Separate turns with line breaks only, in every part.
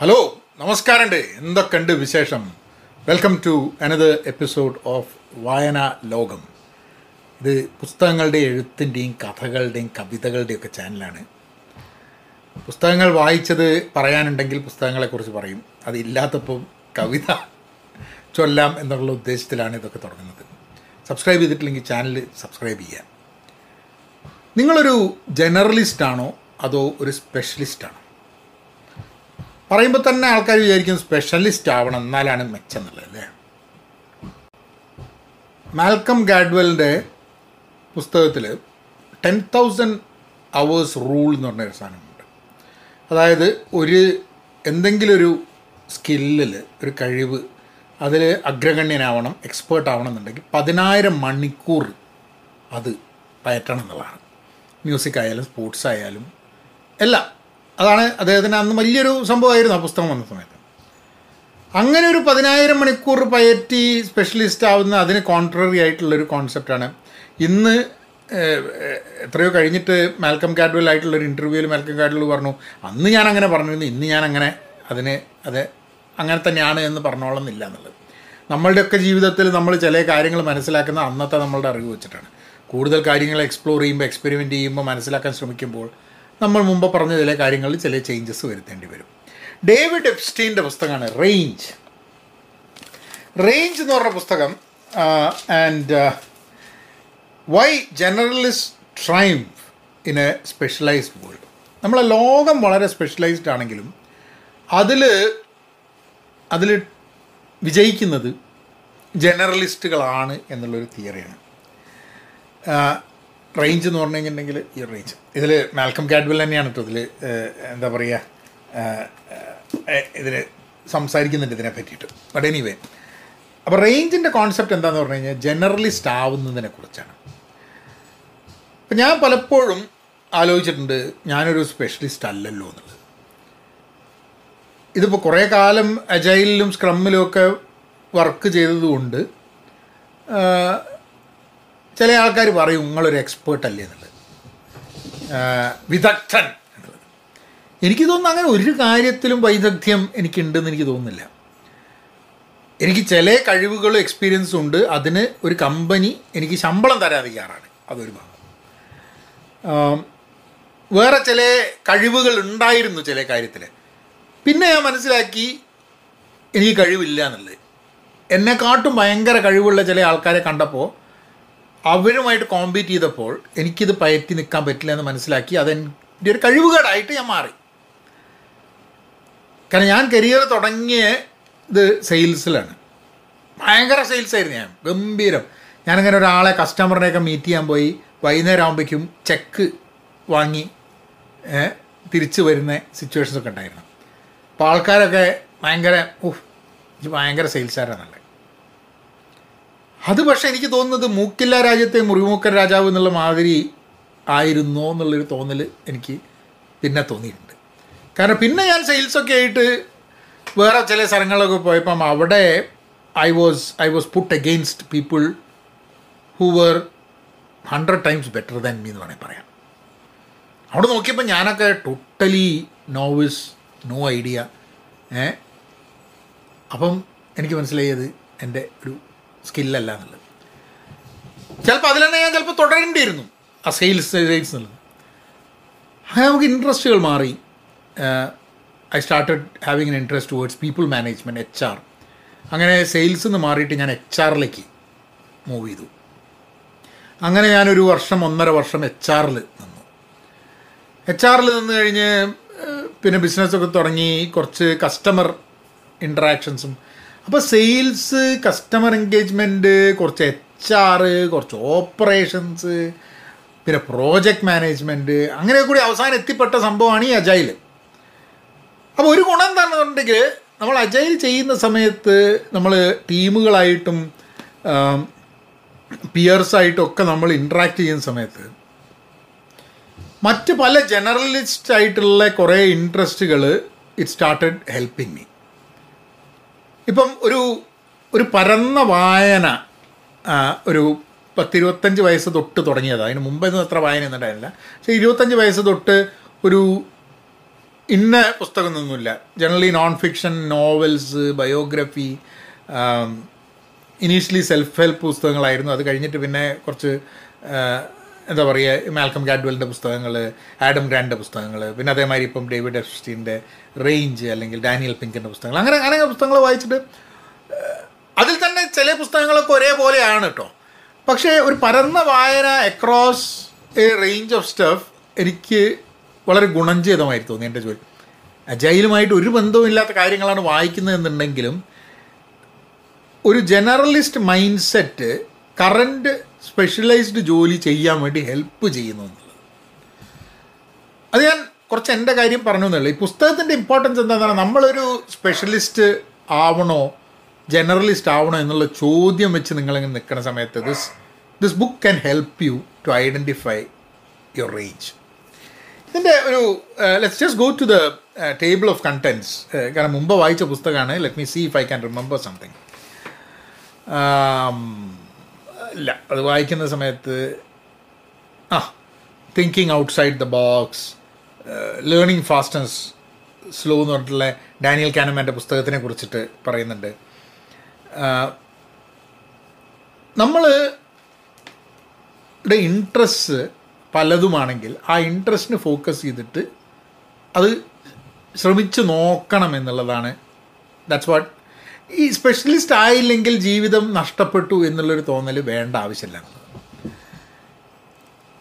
Hello നമസ്കാരമുണ്ട്. എന്തൊക്കെയുണ്ട് വിശേഷം? Welcome to another episode of വായന ലോകം. ഇത് പുസ്തകങ്ങളുടെ എഴുത്തിന്റെയും കഥകളുടെയും കവിതകളുടെയും ഒക്കെ ചാനലാണ് പുസ്തകങ്ങൾ വായിച്ചത് പറയാനുണ്ടെങ്കിൽ പുസ്തകങ്ങളെക്കുറിച്ച് പറയും. അതില്ലാത്തപ്പോൾ കവിത ചൊല്ലാം എന്നുള്ള ഉദ്ദേശത്തിലാണ് ഇതൊക്കെ തുടങ്ങുന്നത്. സബ്സ്ക്രൈബ് ചെയ്തിട്ടില്ലെങ്കിൽ ചാനൽ സബ്സ്ക്രൈബ് ചെയ്യുക. നിങ്ങളൊരു ജനറലിസ്റ്റ് ആണോ? അതോ ഒരു സ്പെഷ്യലിസ്റ്റ് ആണോ? പറയുമ്പോൾ തന്നെ ആൾക്കാർ വിചാരിക്കും സ്പെഷ്യലിസ്റ്റ് ആവണം എന്നാലാണ് മെച്ചം എന്നുള്ളത് അല്ലേ? മാൽക്കം ഗാഡ്വലിന്റെ പുസ്തകത്തിൽ ടെൻ തൗസൻഡ് അവേഴ്സ് റൂൾ എന്ന് പറഞ്ഞൊരു സാധനമുണ്ട്. അതായത് ഒരു എന്തെങ്കിലും ഒരു സ്കില്ലിൽ ഒരു കഴിവ് അതിൽ അഗ്രഗണ്യനാവണം എക്സ്പേർട്ട് ആവണം എന്നുണ്ടെങ്കിൽ പതിനായിരം മണിക്കൂർ അത് പയറ്റണം എന്നുള്ളതാണ്. മ്യൂസിക് ആയാലും സ്പോർട്സ് ആയാലും എല്ലാം. അതാണ് അദ്ദേഹത്തിന് അന്ന് വലിയൊരു സംഭവമായിരുന്നു ആ പുസ്തകം വന്ന സമയത്ത്. അങ്ങനെ ഒരു പതിനായിരം മണിക്കൂർ പയറ്റി സ്പെഷ്യലിസ്റ്റ് ആവുന്ന അതിന് കോൺട്രറി ആയിട്ടുള്ളൊരു കോൺസെപ്റ്റാണ് ഇന്ന് എത്രയോ കഴിഞ്ഞിട്ട് മാൽക്കം കാഡ്വൽ ആയിട്ടുള്ളൊരു ഇന്റർവ്യൂവിൽ മാൽക്കം കാഡ്വൽ പറഞ്ഞു അന്ന് ഞാൻ അങ്ങനെ പറഞ്ഞിരുന്നു ഇന്ന് ഞാൻ അങ്ങനെ അതിന് അത് അങ്ങനെ തന്നെയാണ് എന്ന് പറഞ്ഞോളന്നില്ല എന്നുള്ളത്. നമ്മളുടെയൊക്കെ ജീവിതത്തിൽ നമ്മൾ ചില കാര്യങ്ങൾ മനസ്സിലാക്കുന്ന അന്നത്തെ നമ്മളുടെ അറിവ് വെച്ചിട്ടാണ്. കൂടുതൽ കാര്യങ്ങൾ എക്സ്പ്ലോർ ചെയ്യുമ്പോൾ എക്സ്പെരിമെന്റ് ചെയ്യുമ്പോൾ മനസ്സിലാക്കാൻ ശ്രമിക്കുമ്പോൾ നമ്മൾ മുമ്പ് പറഞ്ഞ ചില കാര്യങ്ങളിൽ ചില ചേഞ്ചസ് വരുത്തേണ്ടി വരും. ഡേവിഡ് എപ്സ്റ്റീന്റെ പുസ്തകമാണ് റേഞ്ച് റേഞ്ച് എന്ന് പറഞ്ഞ പുസ്തകം and why generalist triumph in a specialized world നമ്മളെ ലോകം വളരെ സ്പെഷ്യലൈസ്ഡ് ആണെങ്കിലും അതിൽ അതിൽ വിജയിക്കുന്നത് ജനറലിസ്റ്റുകളാണ് എന്നുള്ളൊരു തിയറിയാണ് റേഞ്ച് എന്ന് പറഞ്ഞു കഴിഞ്ഞിട്ടുണ്ടെങ്കിൽ ഈ റേഞ്ച് ഇതിൽ മാൽക്കം കാഡ്വൽ തന്നെയാണ് കേട്ടോ ഇതിൽ എന്താ പറയുക ഇതിൽ സംസാരിക്കുന്നുണ്ട് ഇതിനെ പറ്റിയിട്ട്. ബട്ട് എനിവേ അപ്പോൾ റേഞ്ചിന്റെ കോൺസെപ്റ്റ് എന്താണെന്ന് പറഞ്ഞു കഴിഞ്ഞാൽ ജനറലിസ്റ്റ് ആവുന്നതിനെ കുറിച്ചാണ്. അപ്പം ഞാൻ പലപ്പോഴും ആലോചിച്ചിട്ടുണ്ട് ഞാനൊരു സ്പെഷ്യലിസ്റ്റ് അല്ലല്ലോ എന്നുള്ളത്. ഇതിപ്പോൾ കുറേ കാലം അജൈലിലും സ്ക്രമ്മിലും ഒക്കെ വർക്ക് ചെയ്തതുകൊണ്ട് ചില ആൾക്കാർ പറയും നിങ്ങളൊരു എക്സ്പേർട്ട് അല്ലേ എന്നുള്ളത്. വിദഗ്ധൻ എന്നുള്ളത്. എനിക്ക് തോന്നുന്നു അങ്ങനെ ഒരു കാര്യത്തിലും വൈദഗ്ധ്യം എനിക്കുണ്ടെന്ന് എനിക്ക് തോന്നുന്നില്ല. എനിക്ക് ചില കഴിവുകളും എക്സ്പീരിയൻസും ഉണ്ട്. അതിന് ഒരു കമ്പനി എനിക്ക് ശമ്പളം തരാൻ തയ്യാറാണ്. അതൊരു ഭാഗം. വേറെ ചില കഴിവുകൾ ഉണ്ടായിരുന്നു ചില കാര്യത്തിൽ പിന്നെ ഞാൻ മനസ്സിലാക്കി എനിക്ക് കഴിവില്ല എന്നുള്ളത്. എന്നെക്കാട്ടും ഭയങ്കര കഴിവുള്ള ചില ആൾക്കാരെ കണ്ടപ്പോൾ അവരുമായിട്ട് കോമ്പീറ്റ് ചെയ്തപ്പോൾ എനിക്കിത് പയറ്റി നിൽക്കാൻ പറ്റില്ല എന്ന് മനസ്സിലാക്കി അതെന്റെ ഒരു കഴിവുകേടായിട്ട് ഞാൻ മാറി. കാരണം ഞാൻ കരിയർ തുടങ്ങിയ ഇത് സെയിൽസിലാണ് ഭയങ്കര സെയിൽസ് ആയിരുന്നു ഞാൻ. ഗംഭീരം. ഞാനങ്ങനെ ഒരാളെ കസ്റ്റമറിനെയൊക്കെ മീറ്റ് ചെയ്യാൻ പോയി. വൈകുന്നേരം ആകുമ്പോഴേക്കും ചെക്ക് വാങ്ങി തിരിച്ചു വരുന്ന സിറ്റുവേഷൻസൊക്കെ ഉണ്ടായിരുന്നു. അപ്പോൾ ആൾക്കാരൊക്കെ ഭയങ്കര ഉഫ് ഇത് ഭയങ്കര സെയിൽസുകാരാണല്ലേ അത് പക്ഷേ എനിക്ക് തോന്നുന്നത് മൂക്കില്ല രാജ്യത്തെ മുറിമൂക്കൻ രാജാവ് എന്നുള്ള മാതിരി ആയിരുന്നോ എന്നുള്ളൊരു തോന്നൽ എനിക്ക് പിന്നെ തോന്നിയിട്ടുണ്ട്. കാരണം പിന്നെ ഞാൻ സെയിൽസൊക്കെ ആയിട്ട് വേറെ ചില സ്ഥലങ്ങളിലൊക്കെ പോയപ്പം അവിടെ I was I was put against people who were hundred times better than me എന്ന് വേണമെങ്കിൽ പറയാം. അവിടെ നോക്കിയപ്പോൾ ഞാനൊക്കെ ടോട്ടലി നോവിസ് നോ ഐഡിയ ഏ? അപ്പം എനിക്ക് മനസ്സിലായത് എന്റെ ഒരു സ്കില്ലല്ല എന്നുള്ളത്. ചിലപ്പോൾ അതിൽ തന്നെ ഞാൻ ചിലപ്പോൾ തുടരേണ്ടിയിരുന്നു. ആ സെയിൽസ് സെയിൽസ് എന്നുള്ളത്. അങ്ങനെ നമുക്ക് ഇൻട്രസ്റ്റുകൾ മാറി. I started having an interest towards people management H R അങ്ങനെ സെയിൽസ് നിന്ന് മാറിയിട്ട് ഞാൻ എച്ച് ആറിലേക്ക് മൂവ് ചെയ്തു. അങ്ങനെ ഞാനൊരു വർഷം ഒന്നര വർഷം എച്ച് ആറിൽ നിന്നു. എച്ച് ആറിൽ നിന്ന് കഴിഞ്ഞ് പിന്നെ ബിസിനസ്സൊക്കെ തുടങ്ങി. കുറച്ച് കസ്റ്റമർ ഇൻട്രാക്ഷൻസും അപ്പോൾ സെയിൽസ് കസ്റ്റമർ എൻഗേജ്മെന്റ് കുറച്ച് എച്ച് ആർ കുറച്ച് ഓപ്പറേഷൻസ് പിന്നെ പ്രോജക്റ്റ് മാനേജ്മെന്റ് അങ്ങനെ കൂടി അവസാനം എത്തിപ്പെട്ട സംഭവമാണ് ഈ അജൈൽ അപ്പോൾ ഒരു ഗുണം എന്താണെന്നുണ്ടെങ്കിൽ നമ്മൾ അജൈൽ ചെയ്യുന്ന സമയത്ത് നമ്മൾ ടീമുകളായിട്ടും പിയേഴ്സായിട്ടും ഒക്കെ നമ്മൾ ഇൻട്രാക്ട് ചെയ്യുന്ന സമയത്ത് മറ്റ് പല ജനറലിസ്റ്റ് ആയിട്ടുള്ള കുറേ ഇൻട്രസ്റ്റുകൾ ഇറ്റ് സ്റ്റാർട്ടഡ് ഹെൽപ്പിങ് മീ ഇപ്പം ഒരു ഒരു പരന്ന വായന ഒരു പത്തിരുപത്തഞ്ച് വയസ്സ് തൊട്ട് തുടങ്ങിയത്. അതിന് മുമ്പൊന്നും അത്ര വായന ഉണ്ടായിരുന്നില്ല. പക്ഷേ ഇരുപത്തഞ്ച് വയസ്സ് തൊട്ട് ഒരു ഇന്ന പുസ്തകമൊന്നുമില്ല generally non fiction novels biography initially self help പുസ്തകങ്ങളായിരുന്നു. അത് കഴിഞ്ഞിട്ട് പിന്നെ കുറച്ച് എന്താ പറയുക മാൽക്കം ഗാഡ്വലിന്റെ പുസ്തകങ്ങൾ ആഡം ഗ്രാൻഡിന്റെ പുസ്തകങ്ങൾ പിന്നെ അതേമാതിരി ഇപ്പം ഡേവിഡ് എഫ്സ്റ്റീന്റെ റേഞ്ച് അല്ലെങ്കിൽ ഡാനിയൽ പിങ്കിന്റെ പുസ്തകങ്ങൾ. അങ്ങനെ അങ്ങനെ പുസ്തകങ്ങൾ വായിച്ചിട്ട് അതിൽ തന്നെ ചില പുസ്തകങ്ങളൊക്കെ ഒരേപോലെയാണ് കേട്ടോ പക്ഷേ ഒരു പരന്ന വായന across a range of stuff എനിക്ക് വളരെ ഗുണം തോന്നി എന്റെ ജോലി. അജൈലുമായിട്ട് ഒരു ബന്ധവും ഇല്ലാത്ത കാര്യങ്ങളാണ് വായിക്കുന്നതെന്നുണ്ടെങ്കിലും ഒരു generalist mind set current specialised ജോലി ചെയ്യാൻ വേണ്ടി ഹെൽപ്പ് ചെയ്യുന്നു എന്നുള്ളത്. അത് ഞാൻ കുറച്ച് എന്റെ കാര്യം പറഞ്ഞു എന്നുള്ളത് ഈ പുസ്തകത്തിന്റെ ഇമ്പോർട്ടൻസ് എന്താണെന്ന് നമ്മളൊരു സ്പെഷ്യലിസ്റ്റ് ആവണോ ജനറലിസ്റ്റ് ആവണോ എന്നുള്ള ചോദ്യം വെച്ച് നിങ്ങളിങ്ങനെ നിൽക്കുന്ന സമയത്ത് this this book can help you to identify your range ഇതിന്റെ ഒരു let's just go to the table of contents കാരണം മുമ്പ് വായിച്ച പുസ്തകമാണ്. Let me see if I can remember something ഇല്ല. അത് വായിക്കുന്ന സമയത്ത് ആ thinking outside the box learning fast and slow എന്ന് പറഞ്ഞിട്ടുള്ള ഡാനിയൽ കാനമാന്റെ പുസ്തകത്തിനെ കുറിച്ചിട്ട് പറയുന്നുണ്ട്. നമ്മൾ ഇൻട്രസ്റ്റ് പലതുമാണെങ്കിൽ ആ ഇൻട്രസ്റ്റിന് ഫോക്കസ് ചെയ്തിട്ട് അത് ശ്രമിച്ചു നോക്കണം എന്നുള്ളതാണ്. ദാറ്റ്സ് വാട്ട് ഈ സ്പെഷ്യലിസ്റ്റ് ആയില്ലെങ്കിൽ ജീവിതം നഷ്ടപ്പെട്ടു എന്നുള്ളൊരു തോന്നൽ വേണ്ട ആവശ്യമില്ല.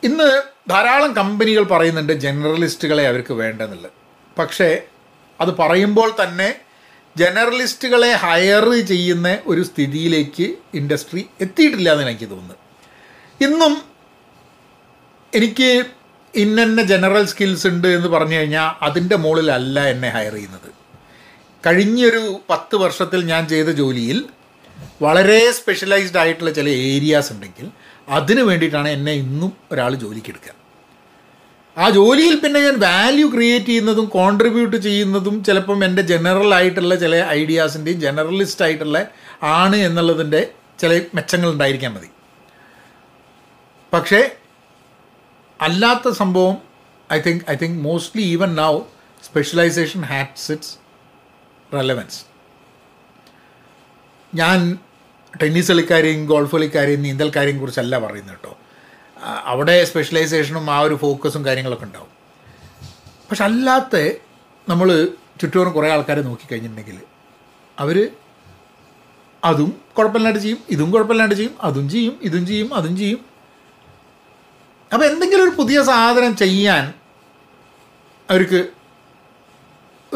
ഇന്ന് ധാരാളം കമ്പനികൾ പറയുന്നുണ്ട് ജനറലിസ്റ്റുകളെ അവർക്ക് വേണ്ടെന്നുള്ളത്. പക്ഷേ അത് പറയുമ്പോൾ തന്നെ ജനറലിസ്റ്റുകളെ ഹയർ ചെയ്യുന്ന ഒരു സ്ഥിതിയിലേക്ക് ഇൻഡസ്ട്രി എത്തിയിട്ടില്ല എന്ന് എനിക്ക് തോന്നുന്നു ഇന്നും എനിക്ക് ഇന്ന ജനറൽ സ്കിൽസ് ഉണ്ട് എന്ന് പറഞ്ഞു കഴിഞ്ഞാൽ അതിന്റെ മുകളിലല്ല എന്നെ ഹയർ ചെയ്യുന്നത്. കഴിഞ്ഞൊരു പത്ത് വർഷത്തിൽ ഞാൻ ചെയ്ത ജോലിയിൽ വളരെ സ്പെഷ്യലൈസ്ഡ് ആയിട്ടുള്ള ചില ഏരിയാസ് ഉണ്ടെങ്കിൽ അതിന് വേണ്ടിയിട്ടാണ് എന്നെ ഇന്നും ഒരാൾ ജോലിക്കെടുക്കുക ആ ജോലിയിൽ പിന്നെ ഞാൻ വാല്യൂ ക്രിയേറ്റ് ചെയ്യുന്നതും കോൺട്രിബ്യൂട്ട് ചെയ്യുന്നതും ചിലപ്പം എന്റെ ജനറൽ ആയിട്ടുള്ള ചില ഐഡിയാസിന്റെയും ജനറലിസ്റ്റ് ആയിട്ടുള്ള ആണ് എന്നുള്ളതിന്റെ ചില മെച്ചങ്ങൾ ഉണ്ടായിരിക്കാൻ മതി. പക്ഷേ അല്ലാത്ത സംഭവം I think I think mostly even now specialisation has relevance ഞാൻ ടെന്നീസ് കളിക്കാരെയും ഗോൾഫ് കളിക്കാരെയും നീന്തൽക്കാരെയും കുറിച്ചല്ല പറയുന്നത് കേട്ടോ. അവിടെ സ്പെഷ്യലൈസേഷനും ആ ഒരു ഫോക്കസും കാര്യങ്ങളൊക്കെ ഉണ്ടാവും. പക്ഷെ അല്ലാത്ത നമ്മൾ ചുറ്റുപാടും കുറേ ആൾക്കാരെ നോക്കിക്കഴിഞ്ഞിട്ടുണ്ടെങ്കിൽ അവർ അതും കുഴപ്പമില്ലാണ്ട് ചെയ്യും ഇതും കുഴപ്പമില്ലാണ്ട് ചെയ്യും അതും ചെയ്യും ഇതും ചെയ്യും അതും ചെയ്യും. അപ്പോൾ എന്തെങ്കിലും ഒരു പുതിയ സാധനം ചെയ്യാൻ അവർക്ക്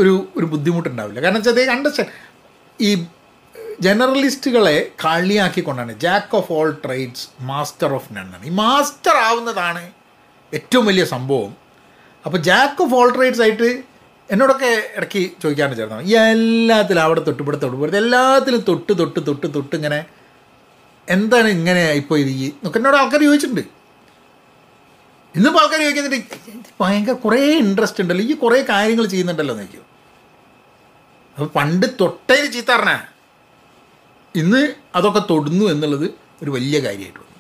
ഒരു ഒരു ബുദ്ധിമുട്ടുണ്ടാവില്ല. കാരണം വെച്ചാൽ അതേ അണ്ടർസ്റ്റാൻഡ് ഈ ജനറലിസ്റ്റുകളെ കളിയാക്കിക്കൊണ്ടാണ് jack of all trades master of നണ്ണാണ് ഈ മാസ്റ്റർ ആവുന്നതാണ് ഏറ്റവും വലിയ സംഭവം. അപ്പോൾ ജാക്ക് ഓഫ് ഓൾ ട്രേഡ്സ് ആയിട്ട് എന്നോടൊക്കെ ഇടയ്ക്ക് ചോദിക്കാൻ ചേർന്നു എല്ലാത്തിലും അവിടെ തൊട്ട് ഇവിടെ തൊട്ട് എല്ലാത്തിലും തൊട്ട് തൊട്ട് തൊട്ട് തൊട്ട് ഇങ്ങനെ എന്താണ് ഇങ്ങനെ ഇപ്പോൾ ഇത് എന്നൊക്കെ എന്നോട് ആൾക്കാർ ചോദിച്ചിട്ടുണ്ട്. ഇന്നിപ്പോൾ ആൾക്കാർ ചോദിക്കുന്നുണ്ട് ഭയങ്കര കുറേ ഇൻട്രസ്റ്റ് ഉണ്ടല്ലോ ഈ കുറേ കാര്യങ്ങൾ ചെയ്യുന്നുണ്ടല്ലോ എന്ന് അപ്പോൾ പണ്ട് തൊട്ടേ ചീത്ത പറഞ്ഞ. ഇന്ന് അതൊക്കെ തൊടുന്നു എന്നുള്ളത് ഒരു വലിയ കാര്യമായിട്ട് വന്നു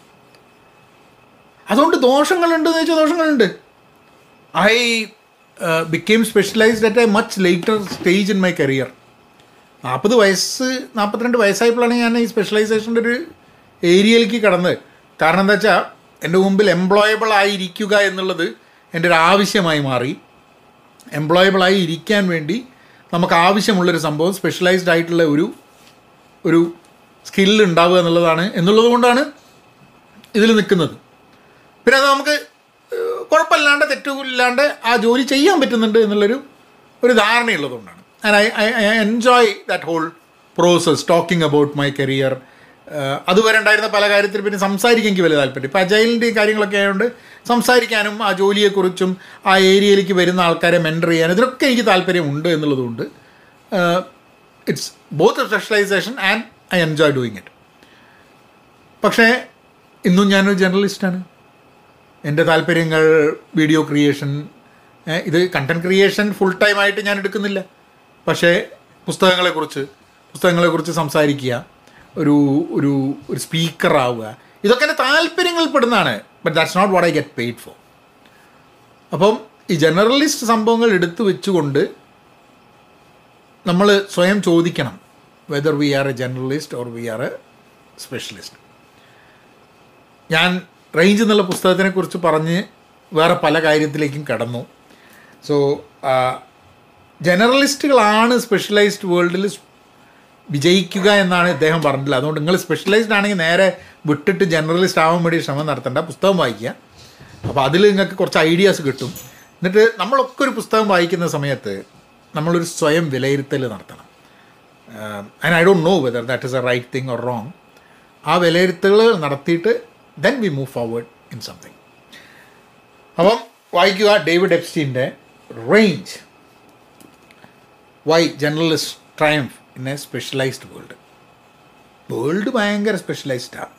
അതുകൊണ്ട് ദോഷങ്ങളുണ്ട് എന്ന് വെച്ചാൽ ദോഷങ്ങളുണ്ട്. I became specialised at a much later stage in my career നാൽപ്പത് വയസ്സ് നാൽപ്പത്തിരണ്ട് വയസ്സായപ്പോഴാണ് ഞാൻ ഈ സ്പെഷ്യലൈസേഷന്റെ ഒരു ഏരിയയിലേക്ക് കടന്നത്. കാരണം എന്താ വെച്ചാൽ എന്റെ മുമ്പിൽ എംപ്ലോയബിൾ ആയിരിക്കുക എന്നുള്ളത് എന്റെ ഒരു ആവശ്യമായി മാറി. എംപ്ലോയബിൾ ആയി ഇരിക്കാൻ വേണ്ടി നമുക്ക് ആവശ്യമുള്ളൊരു സംഭവം സ്പെഷ്യലൈസ്ഡ് ആയിട്ടുള്ള ഒരു ഒരു സ്കില്ല് ഉണ്ടാവുക എന്നുള്ളതാണ്. എന്നുള്ളതുകൊണ്ടാണ് ഇതിൽ നിൽക്കുന്നത്. പിന്നെ അത് നമുക്ക് കുഴപ്പമില്ലാണ്ട് തെറ്റില്ലാണ്ട് ആ ജോലി ചെയ്യാൻ പറ്റുന്നുണ്ട് എന്നുള്ളൊരു ഒരു ധാരണയുള്ളതുകൊണ്ടാണ്. And I I enjoy that whole process talking about my career അതുവരെ ഉണ്ടായിരുന്ന പല കാര്യത്തിൽ പിന്നെ സംസാരിക്കാൻ എനിക്ക് വലിയ താല്പര്യം. ഇപ്പോൾ അജൈലിന്റെയും കാര്യങ്ങളൊക്കെ ആയതുകൊണ്ട് സംസാരിക്കാനും ആ ജോലിയെക്കുറിച്ചും ആ ഏരിയയിലേക്ക് വരുന്ന ആൾക്കാരെ മെന്റർ ചെയ്യാനും ഇതിനൊക്കെ എനിക്ക് താല്പര്യമുണ്ട് എന്നുള്ളതുകൊണ്ട് it's both specialisation and I enjoy doing it പക്ഷേ ഇന്നും ഞാനൊരു ജേർണലിസ്റ്റാണ് എന്റെ താല്പര്യങ്ങൾ വീഡിയോ ക്രിയേഷൻ ഇത് കണ്ടന്റ് ക്രിയേഷൻ ഫുൾ ടൈം ആയിട്ട് ഞാൻ എടുക്കുന്നില്ല. പക്ഷേ പുസ്തകങ്ങളെക്കുറിച്ച് പുസ്തകങ്ങളെക്കുറിച്ച് സംസാരിക്കുക ഒരു ഒരു ഒരു സ്പീക്കർ ആവുക. ഇതൊക്കെ എന്റെ താല്പര്യങ്ങളിൽ പെടുന്നതാണ് but that's not what I get paid for അപ്പം ഈ ജനറലിസ്റ്റ് സംഭവങ്ങൾ എടുത്തു വെച്ചുകൊണ്ട് നമ്മൾ സ്വയം ചോദിക്കണം whether we are a generalist or we are a specialist ഞാൻ റേഞ്ച് എന്നുള്ള പുസ്തകത്തിനെക്കുറിച്ച് പറഞ്ഞ് വേറെ പല കാര്യത്തിലേക്കും കടന്നു. സോ ജനറലിസ്റ്റുകളാണ് സ്പെഷ്യലൈസ്ഡ് വേൾഡിൽ വിജയിക്കുക എന്നാണ് ഇദ്ദേഹം പറഞ്ഞിട്ടുള്ളത്. അതുകൊണ്ട് നിങ്ങൾ സ്പെഷ്യലൈസ്ഡ് ആണെങ്കിൽ നേരെ വിട്ടിട്ട് ജനറലിസ്റ്റ് ആവാൻ വേണ്ടി ശ്രമം നടത്തേണ്ട. പുസ്തകം വായിക്കുക. അപ്പോൾ അതിൽ നിങ്ങൾക്ക് കുറച്ച് ഐഡിയാസ് കിട്ടും. എന്നിട്ട് നമ്മളൊക്കെ ഒരു പുസ്തകം വായിക്കുന്ന സമയത്ത് നമ്മളൊരു സ്വയം വിലയിരുത്തൽ നടത്തണം. And I don't know whether that is a right thing or wrong ആ വിലയിരുത്തലുകൾ നടത്തിയിട്ട് then we move forward in something അപ്പം വായിക്കുക. David എപ്സ്റ്റീന്റെ Range why journalist triumph in a specialised world world ഭയങ്കര സ്പെഷ്യലൈസ്ഡാണ്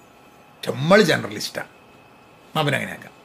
നമ്മൾ ജനറലിസ്റ്റാണ് അവനങ്ങനെയാക്കാം